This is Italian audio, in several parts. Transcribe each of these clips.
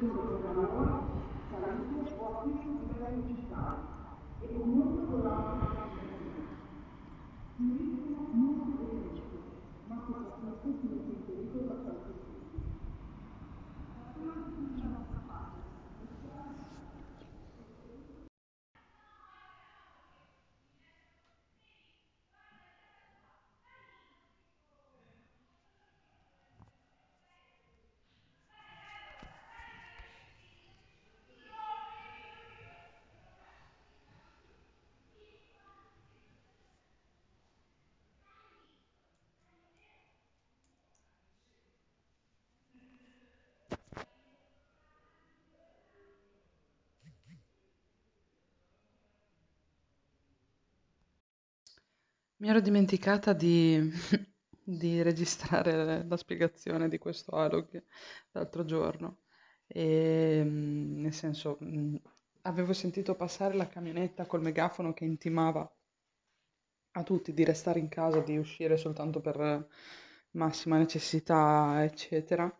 futuro per lavoro, salute o acquisto di beni digitali. Mi ero dimenticata di, di registrare la spiegazione di questo alog l'altro giorno. E, mm, nel senso, avevo sentito passare la camionetta col megafono che intimava a tutti di restare in casa, di uscire soltanto per massima necessità, eccetera.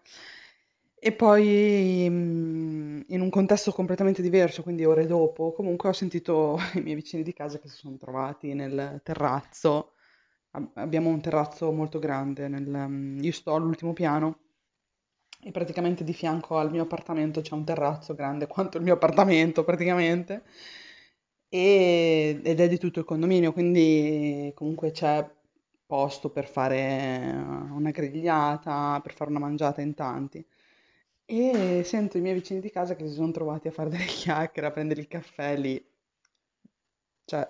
E poi mm, in un contesto completamente diverso, quindi ore dopo, comunque ho sentito i miei vicini di casa che si sono trovati nel terrazzo. Ab- Abbiamo un terrazzo molto grande, nel- mm, io sto all'ultimo piano e praticamente di fianco al mio appartamento c'è un terrazzo grande quanto il mio appartamento praticamente e- ed è di tutto il condominio, quindi comunque c'è posto per fare una grigliata, per fare una mangiata in tanti. E sento i miei vicini di casa che si sono trovati a fare delle chiacchiere, a prendere il caffè lì. Cioè,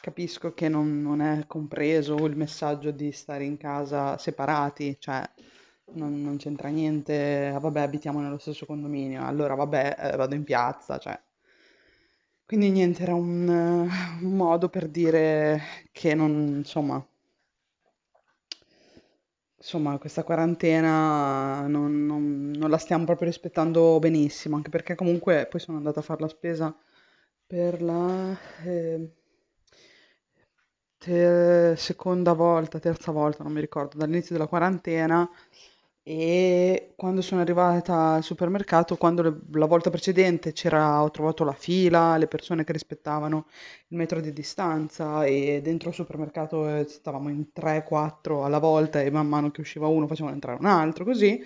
capisco che non, non è compreso il messaggio di stare in casa separati, cioè non, non c'entra niente, ah, vabbè, abitiamo nello stesso condominio, allora vabbè, eh, vado in piazza, cioè. Quindi niente, era un, eh, un modo per dire che non, insomma, Insomma, questa quarantena non, non- non la stiamo proprio rispettando benissimo, anche perché comunque poi sono andata a fare la spesa per la eh, te- seconda volta, terza volta, non mi ricordo, dall'inizio della quarantena e quando sono arrivata al supermercato, quando le- la volta precedente c'era, ho trovato la fila, le persone che rispettavano il metro di distanza e dentro il supermercato eh, stavamo in 3-4 alla volta e man mano che usciva uno facevano entrare un altro, così.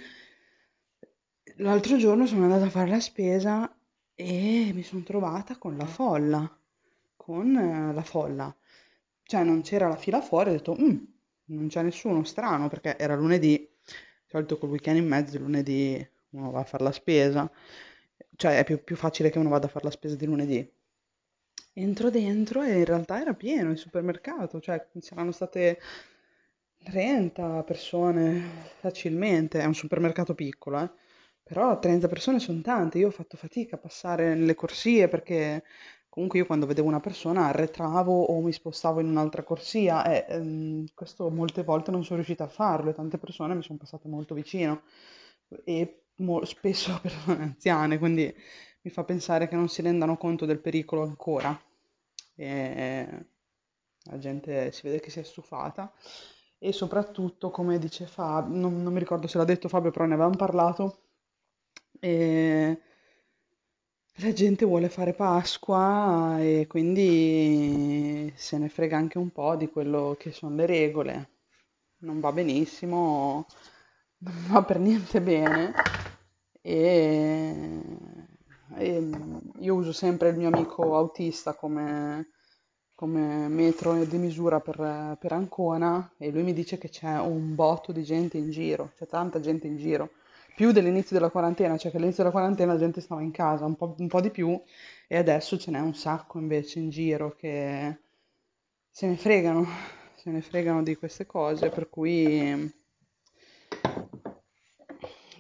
L'altro giorno sono andata a fare la spesa e mi sono trovata con la folla, con eh, la folla. Cioè non c'era la fila fuori, ho detto, "Mm, non c'è nessuno, strano, perché era lunedì, di solito col weekend in mezzo, lunedì uno va a fare la spesa, cioè è più, più facile che uno vada a fare la spesa di lunedì. Entro dentro e in realtà era pieno il supermercato, cioè c'erano state 30 persone facilmente, è un supermercato piccolo, eh. Però 30 persone sono tante, io ho fatto fatica a passare nelle corsie perché comunque io quando vedevo una persona arretravo o mi spostavo in un'altra corsia e ehm, questo molte volte non sono riuscita a farlo e tante persone mi sono passate molto vicino e mo- spesso persone anziane, quindi mi fa pensare che non si rendano conto del pericolo ancora. E la gente si vede che si è stufata e soprattutto, come dice Fabio, non, non mi ricordo se l'ha detto Fabio, però ne avevamo parlato, e la gente vuole fare Pasqua e quindi se ne frega anche un po' di quello che sono le regole. Non va benissimo, non va per niente bene e, e io uso sempre il mio amico autista come, come metro di misura per, per Ancona e lui mi dice che c'è un botto di gente in giro, c'è tanta gente in giro, più dell'inizio della quarantena, cioè che all'inizio della quarantena la gente stava in casa un po', un po' di più e adesso ce n'è un sacco invece in giro che se ne fregano, se ne fregano di queste cose, per cui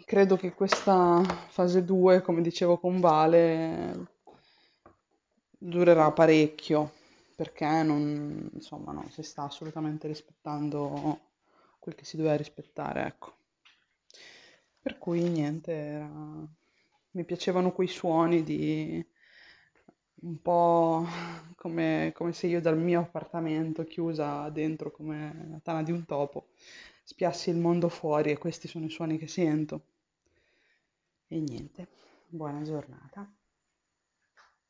credo che questa fase 2, come dicevo con Vale, durerà parecchio perché non, insomma, non si sta assolutamente rispettando quel che si doveva rispettare, ecco. Per cui niente, era- mi piacevano quei suoni di un po' come, come se io dal mio appartamento chiusa dentro come la tana di un topo spiassi il mondo fuori e questi sono i suoni che sento. E niente. Buona giornata.